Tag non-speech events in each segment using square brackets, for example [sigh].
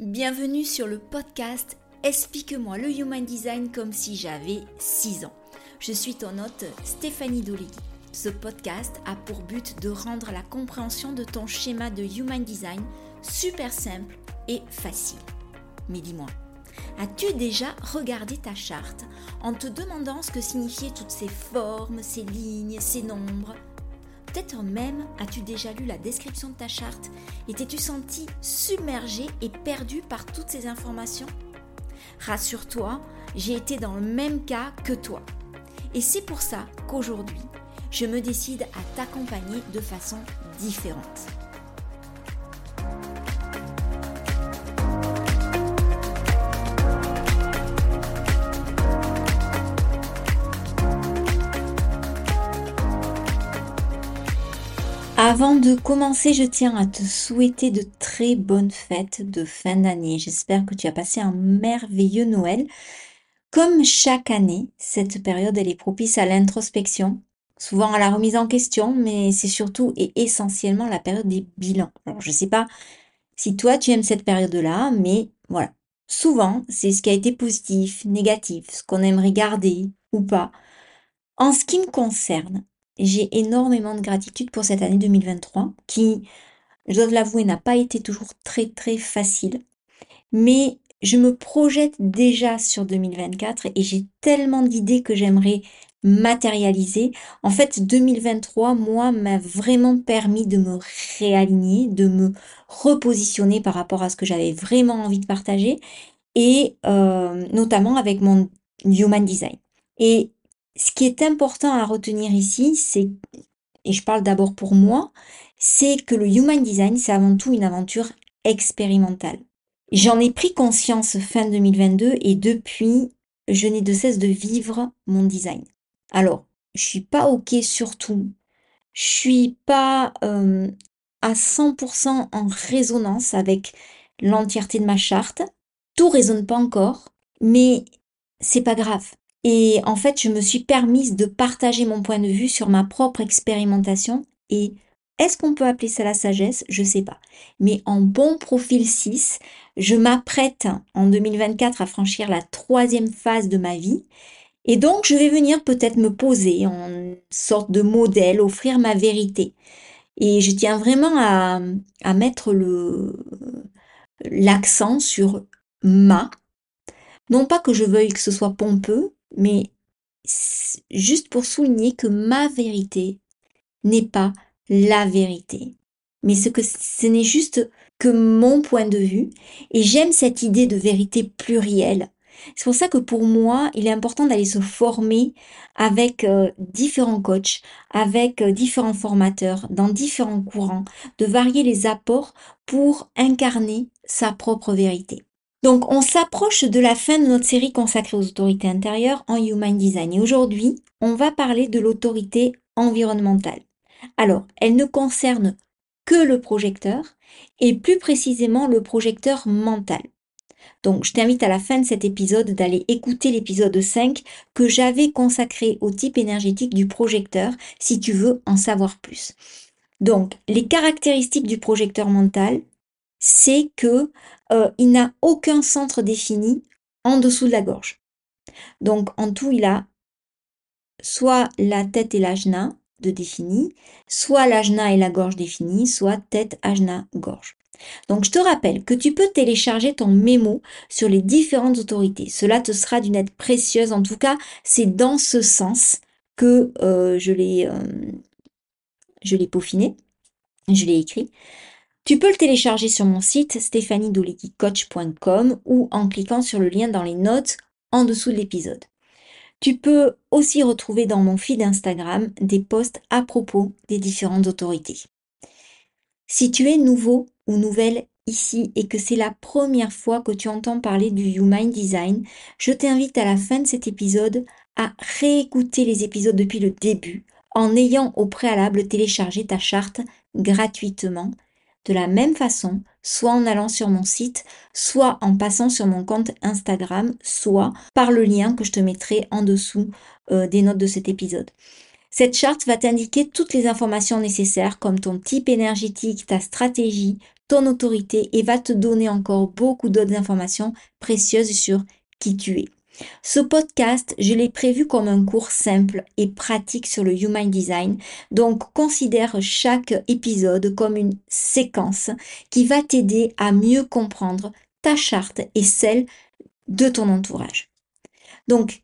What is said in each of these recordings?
Bienvenue sur le podcast Explique-moi le Human Design comme si j'avais 6 ans. Je suis ton hôte Stéphanie Dolegui. Ce podcast a pour but de rendre la compréhension de ton schéma de Human Design super simple et facile. Mais dis-moi, as-tu déjà regardé ta charte en te demandant ce que signifiaient toutes ces formes, ces lignes, ces nombres? Peut-être même as-tu déjà lu la description de ta charte et t'es-tu senti submergé et perdu par toutes ces informations? Rassure-toi, j'ai été dans le même cas que toi. Et c'est pour ça qu'aujourd'hui, je me décide à t'accompagner de façon différente. Avant de commencer, je tiens à te souhaiter de très bonnes fêtes de fin d'année. J'espère que tu as passé un merveilleux Noël. Comme chaque année, cette période, elle est propice à l'introspection, souvent à la remise en question, mais c'est surtout et essentiellement la période des bilans. Alors, je ne sais pas si toi, tu aimes cette période-là, mais voilà. Souvent, c'est ce qui a été positif, négatif, ce qu'on aimerait garder ou pas. En ce qui me concerne, j'ai énormément de gratitude pour cette année 2023 qui, je dois l'avouer, n'a pas été toujours très très facile. Mais je me projette déjà sur 2024 et j'ai tellement d'idées que j'aimerais matérialiser. En fait, 2023, moi, m'a vraiment permis de me réaligner, de me repositionner par rapport à ce que j'avais vraiment envie de partager et euh, notamment avec mon human design. Et ce qui est important à retenir ici, c'est, et je parle d'abord pour moi, c'est que le Human Design, c'est avant tout une aventure expérimentale. J'en ai pris conscience fin 2022 et depuis, je n'ai de cesse de vivre mon design. Alors, je suis pas OK sur tout. Je suis pas euh, à 100% en résonance avec l'entièreté de ma charte. Tout résonne pas encore, mais c'est pas grave. Et en fait, je me suis permise de partager mon point de vue sur ma propre expérimentation et est-ce qu'on peut appeler ça la sagesse? Je sais pas. Mais en bon profil 6, je m'apprête en 2024 à franchir la troisième phase de ma vie. Et donc, je vais venir peut-être me poser en sorte de modèle, offrir ma vérité. Et je tiens vraiment à, mettre l'accent sur ma. Non pas que je veuille que ce soit pompeux, mais juste pour souligner que ma vérité n'est pas la vérité, mais ce que ce n'est juste que mon point de vue, et j'aime cette idée de vérité plurielle. C'est pour ça que pour moi, il est important d'aller se former avec euh, différents coachs, avec euh, différents formateurs, dans différents courants, de varier les apports pour incarner sa propre vérité. Donc, on s'approche de la fin de notre série consacrée aux autorités intérieures en Human Design. Et aujourd'hui, on va parler de l'autorité environnementale. Alors, elle ne concerne que le projecteur et plus précisément le projecteur mental. Donc, je t'invite à la fin de cet épisode d'aller écouter l'épisode 5 que j'avais consacré au type énergétique du projecteur si tu veux en savoir plus. Donc, les caractéristiques du projecteur mental, c'est que euh, il n'a aucun centre défini en dessous de la gorge. Donc en tout, il a soit la tête et l'ajna de défini, soit l'ajna et la gorge définie, soit tête, ajna, gorge. Donc je te rappelle que tu peux télécharger ton mémo sur les différentes autorités. Cela te sera d'une aide précieuse. En tout cas, c'est dans ce sens que euh, je l'ai euh, je l'ai peaufiné, je l'ai écrit. Tu peux le télécharger sur mon site stéphaniedoleguicoach.com ou en cliquant sur le lien dans les notes en dessous de l'épisode. Tu peux aussi retrouver dans mon feed Instagram des posts à propos des différentes autorités. Si tu es nouveau ou nouvelle ici et que c'est la première fois que tu entends parler du Human Design, je t'invite à la fin de cet épisode à réécouter les épisodes depuis le début en ayant au préalable téléchargé ta charte gratuitement de la même façon, soit en allant sur mon site, soit en passant sur mon compte Instagram, soit par le lien que je te mettrai en dessous euh, des notes de cet épisode. Cette charte va t'indiquer toutes les informations nécessaires comme ton type énergétique, ta stratégie, ton autorité et va te donner encore beaucoup d'autres informations précieuses sur qui tu es. Ce podcast, je l'ai prévu comme un cours simple et pratique sur le Human Design, donc considère chaque épisode comme une séquence qui va t'aider à mieux comprendre ta charte et celle de ton entourage. Donc,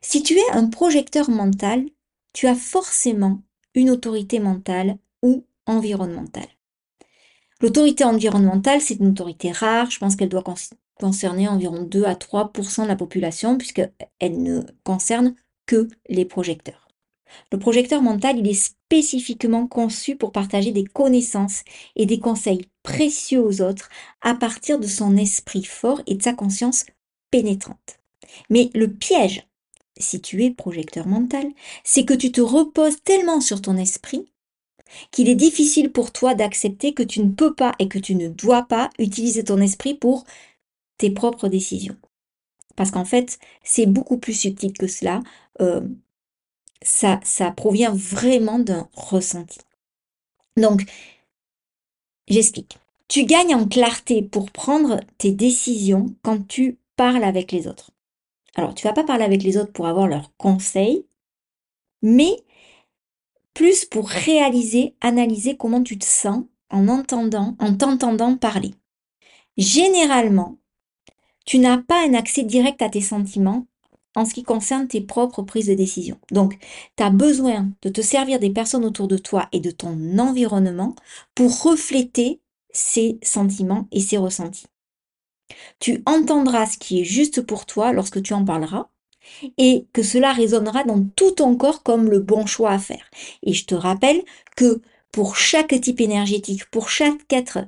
si tu es un projecteur mental, tu as forcément une autorité mentale ou environnementale. L'autorité environnementale, c'est une autorité rare. Je pense qu'elle doit concerner environ 2 à 3% de la population puisqu'elle ne concerne que les projecteurs. Le projecteur mental, il est spécifiquement conçu pour partager des connaissances et des conseils précieux aux autres à partir de son esprit fort et de sa conscience pénétrante. Mais le piège, si tu es projecteur mental, c'est que tu te reposes tellement sur ton esprit qu'il est difficile pour toi d'accepter que tu ne peux pas et que tu ne dois pas utiliser ton esprit pour tes propres décisions. Parce qu'en fait, c'est beaucoup plus subtil que cela. Euh, ça, ça provient vraiment d'un ressenti. Donc, j'explique. Tu gagnes en clarté pour prendre tes décisions quand tu parles avec les autres. Alors, tu vas pas parler avec les autres pour avoir leurs conseils, mais plus pour réaliser, analyser comment tu te sens en entendant, en t'entendant parler. Généralement, tu n'as pas un accès direct à tes sentiments en ce qui concerne tes propres prises de décision. Donc, tu as besoin de te servir des personnes autour de toi et de ton environnement pour refléter ces sentiments et ces ressentis. Tu entendras ce qui est juste pour toi lorsque tu en parleras et que cela résonnera dans tout ton corps comme le bon choix à faire. Et je te rappelle que pour chaque type énergétique, pour chaque être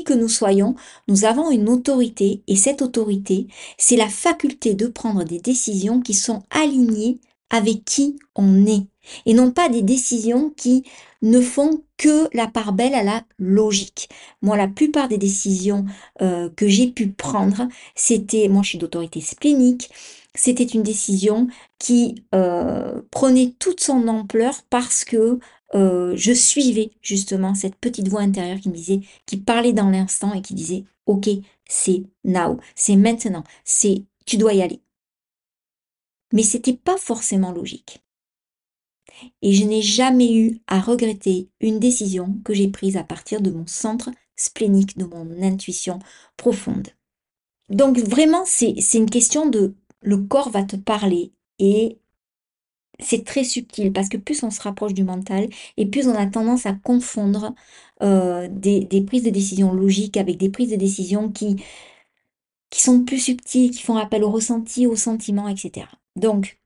que nous soyons, nous avons une autorité et cette autorité, c'est la faculté de prendre des décisions qui sont alignées avec qui on est et non pas des décisions qui ne font que la part belle à la logique. Moi, la plupart des décisions euh, que j'ai pu prendre, c'était, moi je suis d'autorité splénique, c'était une décision qui euh, prenait toute son ampleur parce que euh, je suivais justement cette petite voix intérieure qui me disait, qui parlait dans l'instant et qui disait, ok, c'est now, c'est maintenant, c'est, tu dois y aller. Mais c'était pas forcément logique. Et je n'ai jamais eu à regretter une décision que j'ai prise à partir de mon centre splénique, de mon intuition profonde. Donc vraiment, c'est une question de le corps va te parler et c'est très subtil parce que plus on se rapproche du mental et plus on a tendance à confondre euh, des, prises de décision logiques avec des prises de décision qui, qui sont plus subtiles, qui font appel au ressenti, au sentiment, etc. Donc,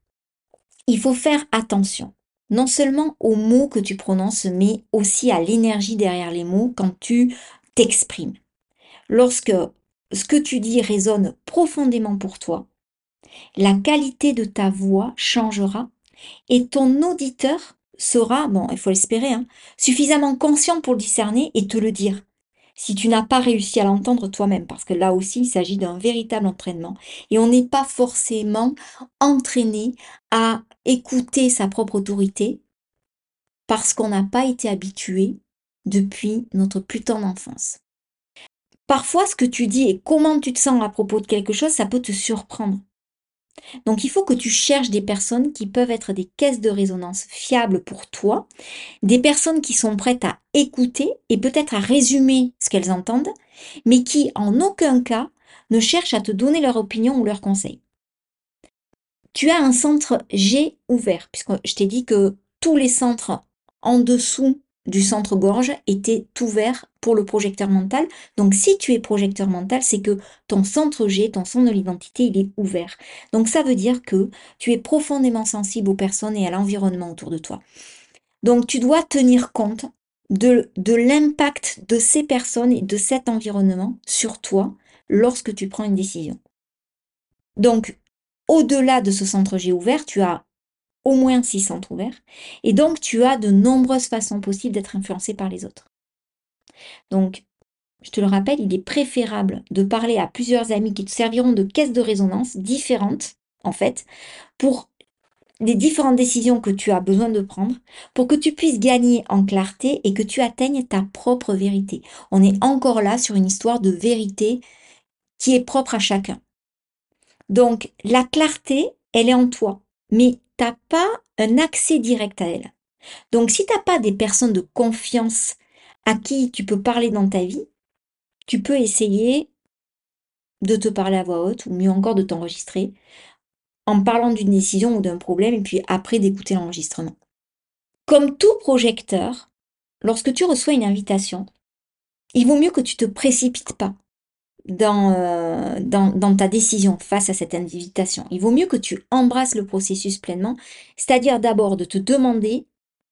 il faut faire attention, non seulement aux mots que tu prononces, mais aussi à l'énergie derrière les mots quand tu t'exprimes. Lorsque ce que tu dis résonne profondément pour toi, la qualité de ta voix changera et ton auditeur sera, bon, il faut l'espérer, hein, suffisamment conscient pour le discerner et te le dire. Si tu n'as pas réussi à l'entendre toi-même, parce que là aussi, il s'agit d'un véritable entraînement. Et on n'est pas forcément entraîné à écouter sa propre autorité parce qu'on n'a pas été habitué depuis notre plus tendre enfance. Parfois, ce que tu dis et comment tu te sens à propos de quelque chose, ça peut te surprendre. Donc il faut que tu cherches des personnes qui peuvent être des caisses de résonance fiables pour toi, des personnes qui sont prêtes à écouter et peut-être à résumer ce qu'elles entendent, mais qui en aucun cas ne cherchent à te donner leur opinion ou leur conseil. Tu as un centre G ouvert, puisque je t'ai dit que tous les centres en dessous du centre-gorge était ouvert pour le projecteur mental. Donc si tu es projecteur mental, c'est que ton centre G, ton centre de l'identité, il est ouvert. Donc ça veut dire que tu es profondément sensible aux personnes et à l'environnement autour de toi. Donc tu dois tenir compte de, de l'impact de ces personnes et de cet environnement sur toi lorsque tu prends une décision. Donc au-delà de ce centre G ouvert, tu as au moins six centres ouverts, et donc tu as de nombreuses façons possibles d'être influencé par les autres. Donc, je te le rappelle, il est préférable de parler à plusieurs amis qui te serviront de caisses de résonance différentes, en fait, pour les différentes décisions que tu as besoin de prendre pour que tu puisses gagner en clarté et que tu atteignes ta propre vérité. On est encore là sur une histoire de vérité qui est propre à chacun. Donc, la clarté, elle est en toi, mais t'as pas un accès direct à elle. Donc, si t'as pas des personnes de confiance à qui tu peux parler dans ta vie, tu peux essayer de te parler à voix haute, ou mieux encore de t'enregistrer, en parlant d'une décision ou d'un problème, et puis après d'écouter l'enregistrement. Comme tout projecteur, lorsque tu reçois une invitation, il vaut mieux que tu te précipites pas dans, euh, dans, ta décision face à cette invitation. Il vaut mieux que tu embrasses le processus pleinement, c'est-à-dire d'abord de te demander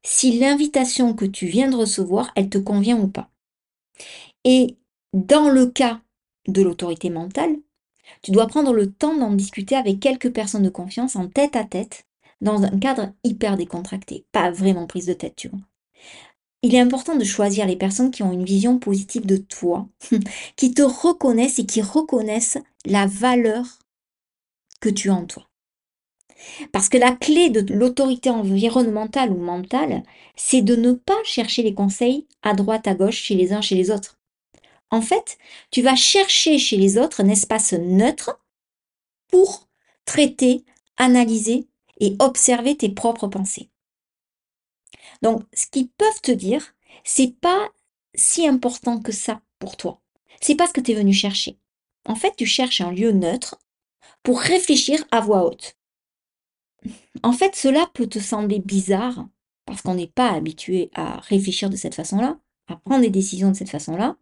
si l'invitation que tu viens de recevoir, elle te convient ou pas. Et dans le cas de l'autorité mentale, tu dois prendre le temps d'en discuter avec quelques personnes de confiance en tête à tête, dans un cadre hyper décontracté, pas vraiment prise de tête, tu vois. Il est important de choisir les personnes qui ont une vision positive de toi, [laughs] qui te reconnaissent et qui reconnaissent la valeur que tu as en toi. Parce que la clé de l'autorité environnementale ou mentale, c'est de ne pas chercher les conseils à droite, à gauche, chez les uns, chez les autres. En fait, tu vas chercher chez les autres un espace neutre pour traiter, analyser et observer tes propres pensées. Donc, ce qu'ils peuvent te dire, c'est pas si important que ça pour toi. C'est pas ce que tu es venu chercher. En fait, tu cherches un lieu neutre pour réfléchir à voix haute. En fait, cela peut te sembler bizarre parce qu'on n'est pas habitué à réfléchir de cette façon-là, à prendre des décisions de cette façon-là.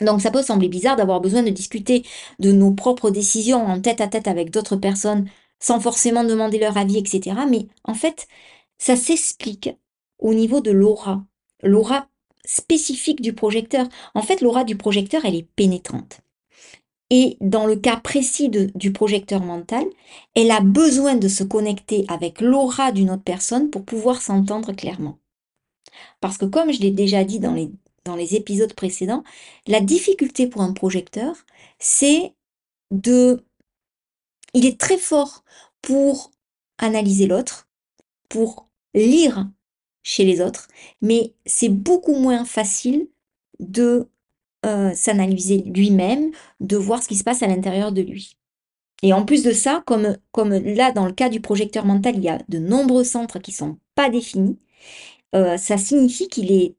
Donc ça peut sembler bizarre d'avoir besoin de discuter de nos propres décisions en tête à tête avec d'autres personnes sans forcément demander leur avis, etc. Mais en fait, ça s'explique au niveau de l'aura, l'aura spécifique du projecteur. En fait, l'aura du projecteur, elle est pénétrante. Et dans le cas précis du projecteur mental, elle a besoin de se connecter avec l'aura d'une autre personne pour pouvoir s'entendre clairement. Parce que comme je l'ai déjà dit dans les dans les épisodes précédents, la difficulté pour un projecteur, c'est de... Il est très fort pour analyser l'autre, pour lire chez les autres, mais c'est beaucoup moins facile de euh, s'analyser lui-même, de voir ce qui se passe à l'intérieur de lui. Et en plus de ça, comme, là dans le cas du projecteur mental, il y a de nombreux centres qui sont pas définis, euh, ça signifie qu'il est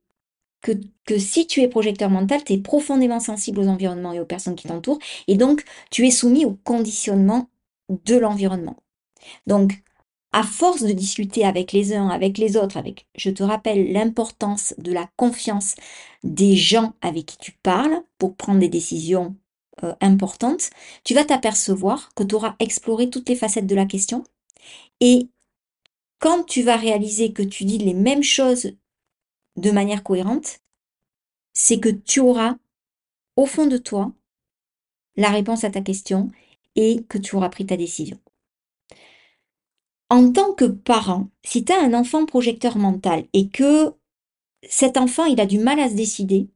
que, que si tu es projecteur mental, tu es profondément sensible aux environnements et aux personnes qui t'entourent, et donc tu es soumis au conditionnement de l'environnement. Donc, à force de discuter avec les uns, avec les autres, avec, je te rappelle l'importance de la confiance des gens avec qui tu parles pour prendre des décisions euh, importantes, tu vas t'apercevoir que tu auras exploré toutes les facettes de la question. Et quand tu vas réaliser que tu dis les mêmes choses de manière cohérente, c'est que tu auras au fond de toi la réponse à ta question et que tu auras pris ta décision. En tant que parent, si tu as un enfant projecteur mental et que cet enfant, il a du mal à se décider,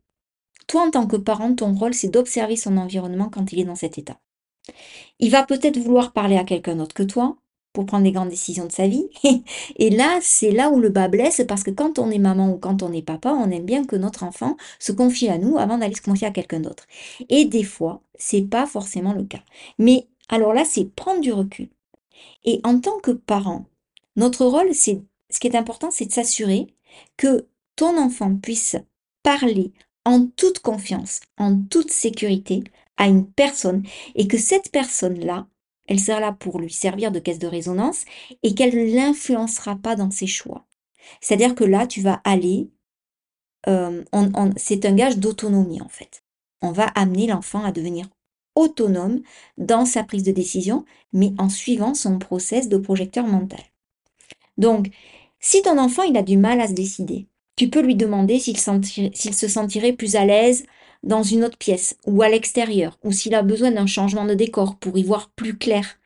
toi, en tant que parent, ton rôle, c'est d'observer son environnement quand il est dans cet état. Il va peut-être vouloir parler à quelqu'un d'autre que toi, pour prendre les grandes décisions de sa vie. [laughs] Et là, c'est là où le bas blesse, parce que quand on est maman ou quand on est papa, on aime bien que notre enfant se confie à nous avant d'aller se confier à quelqu'un d'autre. Et des fois, c'est pas forcément le cas. Mais alors là, c'est prendre du recul. Et en tant que parent, notre rôle, c'est, ce qui est important, c'est de s'assurer que ton enfant puisse parler en toute confiance, en toute sécurité à une personne et que cette personne-là elle sera là pour lui servir de caisse de résonance et qu'elle ne l'influencera pas dans ses choix. C'est-à-dire que là, tu vas aller, euh, c'est un gage d'autonomie en fait. On va amener l'enfant à devenir autonome dans sa prise de décision, mais en suivant son process de projecteur mental. Donc, si ton enfant a du mal à se décider, tu peux lui demander s'il se sentirait plus à l'aise dans une autre pièce ou à l'extérieur, ou s'il a besoin d'un changement de décor pour y voir plus clair.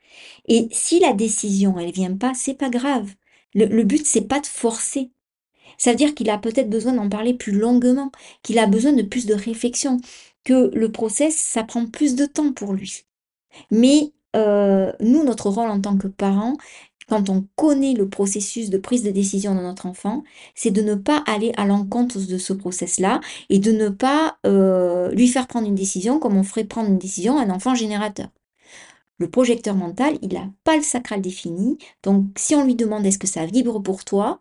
Et si la décision, elle vient pas, c'est pas grave. Le, le but, c'est pas de forcer. Ça veut dire qu'il a peut-être besoin d'en parler plus longuement, qu'il a besoin de plus de réflexion, que le process, ça prend plus de temps pour lui. Mais euh, nous, notre rôle en tant que parents, quand on connaît le processus de prise de décision de notre enfant, c'est de ne pas aller à l'encontre de ce process-là et de ne pas euh, lui faire prendre une décision comme on ferait prendre une décision un enfant générateur. Le projecteur mental, il n'a pas le sacral défini, donc si on lui demande est-ce que ça vibre pour toi,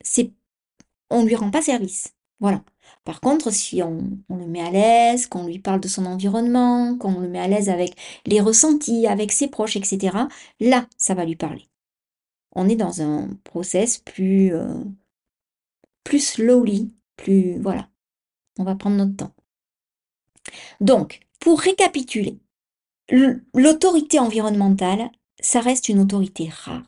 c'est on lui rend pas service. Voilà. Par contre, si on, le met à l'aise, qu'on lui parle de son environnement, qu'on le met à l'aise avec les ressentis, avec ses proches, etc., là, ça va lui parler. On est dans un process plus, euh, plus slowly, plus... Voilà. On va prendre notre temps. Donc, pour récapituler, l'autorité environnementale, ça reste une autorité rare.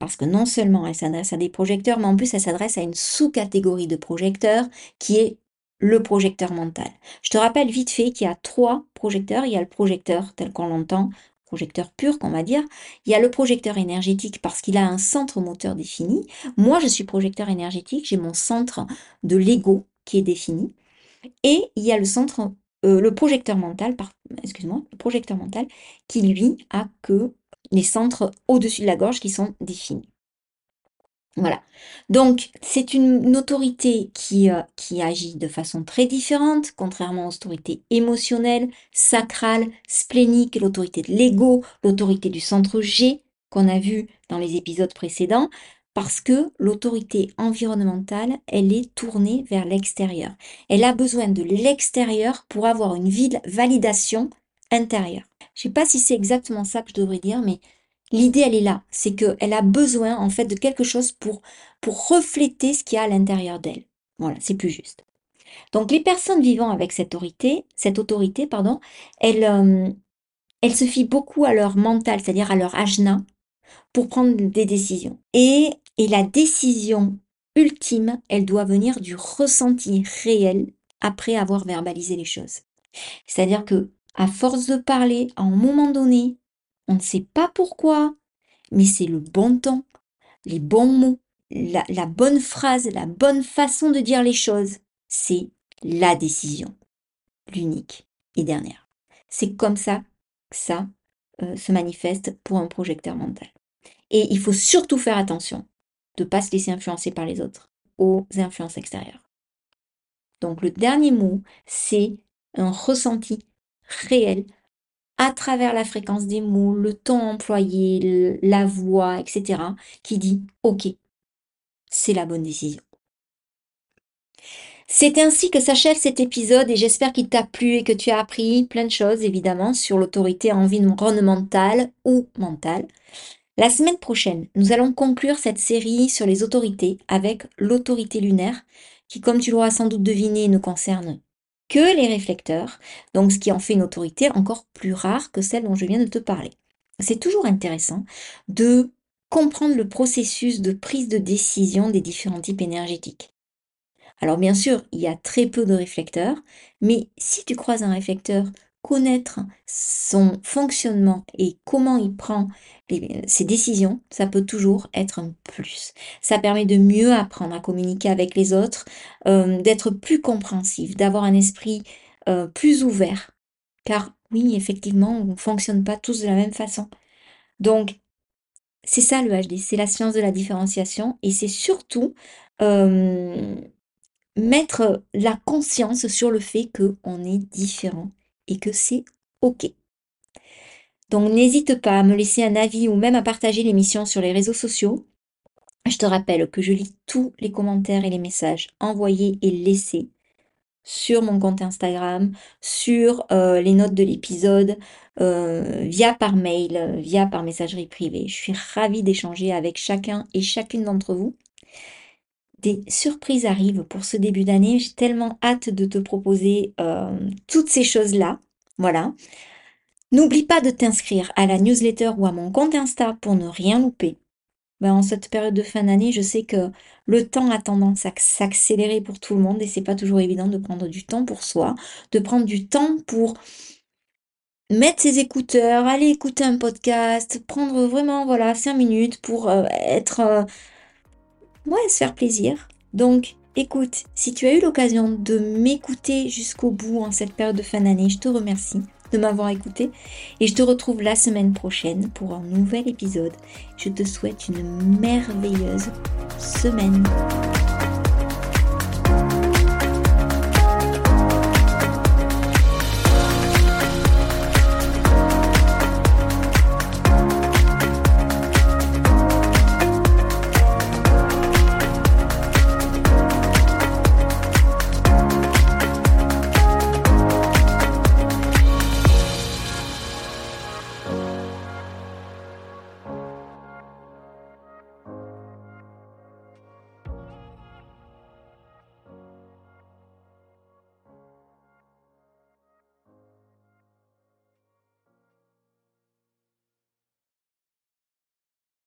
Parce que non seulement elle s'adresse à des projecteurs, mais en plus elle s'adresse à une sous-catégorie de projecteurs qui est le projecteur mental. Je te rappelle vite fait qu'il y a trois projecteurs. Il y a le projecteur tel qu'on l'entend, projecteur pur qu'on va dire. Il y a le projecteur énergétique parce qu'il a un centre moteur défini. Moi, je suis projecteur énergétique, j'ai mon centre de l'ego qui est défini. Et il y a le centre, euh, le projecteur mental, excuse-moi, le projecteur mental qui lui a que les centres au-dessus de la gorge qui sont définis. Voilà. Donc, c'est une, autorité qui, euh, qui agit de façon très différente, contrairement aux autorités émotionnelles, sacrales, spléniques, l'autorité de l'ego, l'autorité du centre G qu'on a vu dans les épisodes précédents, parce que l'autorité environnementale, elle est tournée vers l'extérieur. Elle a besoin de l'extérieur pour avoir une validation intérieure. Je sais pas si c'est exactement ça que je devrais dire, mais L'idée, elle est là, c'est qu'elle a besoin en fait de quelque chose pour, pour refléter ce qu'il y a à l'intérieur d'elle. Voilà, c'est plus juste. Donc les personnes vivant avec cette autorité, cette autorité, pardon, elles, euh, se fient beaucoup à leur mental, c'est-à-dire à leur ajna, pour prendre des décisions. Et, et la décision ultime, elle doit venir du ressenti réel après avoir verbalisé les choses. C'est-à-dire que à force de parler, à un moment donné, on ne sait pas pourquoi, mais c'est le bon temps, les bons mots, la, bonne phrase, la bonne façon de dire les choses. C'est la décision, l'unique et dernière. C'est comme ça que ça euh, se manifeste pour un projecteur mental. Et il faut surtout faire attention de ne pas se laisser influencer par les autres, aux influences extérieures. Donc le dernier mot, c'est un ressenti réel à travers la fréquence des mots, le ton employé, la voix, etc., qui dit OK, c'est la bonne décision. C'est ainsi que s'achève cet épisode et j'espère qu'il t'a plu et que tu as appris plein de choses évidemment sur l'autorité environnementale ou mentale. La semaine prochaine, nous allons conclure cette série sur les autorités avec l'autorité lunaire qui, comme tu l'auras sans doute deviné, ne concerne que les réflecteurs, donc ce qui en fait une autorité encore plus rare que celle dont je viens de te parler. C'est toujours intéressant de comprendre le processus de prise de décision des différents types énergétiques. Alors bien sûr, il y a très peu de réflecteurs, mais si tu croises un réflecteur connaître son fonctionnement et comment il prend ses décisions, ça peut toujours être un plus. Ça permet de mieux apprendre à communiquer avec les autres, euh, d'être plus compréhensif, d'avoir un esprit euh, plus ouvert. Car oui, effectivement, on ne fonctionne pas tous de la même façon. Donc, c'est ça le HD, c'est la science de la différenciation et c'est surtout euh, mettre la conscience sur le fait qu'on est différent et que c'est OK. Donc n'hésite pas à me laisser un avis ou même à partager l'émission sur les réseaux sociaux. Je te rappelle que je lis tous les commentaires et les messages envoyés et laissés sur mon compte Instagram, sur euh, les notes de l'épisode, euh, via par mail, via par messagerie privée. Je suis ravie d'échanger avec chacun et chacune d'entre vous. Des surprises arrivent pour ce début d'année. J'ai tellement hâte de te proposer euh, toutes ces choses-là. Voilà. N'oublie pas de t'inscrire à la newsletter ou à mon compte Insta pour ne rien louper. Ben, en cette période de fin d'année, je sais que le temps a tendance à s'accélérer pour tout le monde et c'est pas toujours évident de prendre du temps pour soi, de prendre du temps pour mettre ses écouteurs, aller écouter un podcast, prendre vraiment voilà cinq minutes pour euh, être euh, ouais, se faire plaisir. Donc, écoute, si tu as eu l'occasion de m'écouter jusqu'au bout en cette période de fin d'année, je te remercie de m'avoir écouté et je te retrouve la semaine prochaine pour un nouvel épisode. Je te souhaite une merveilleuse semaine.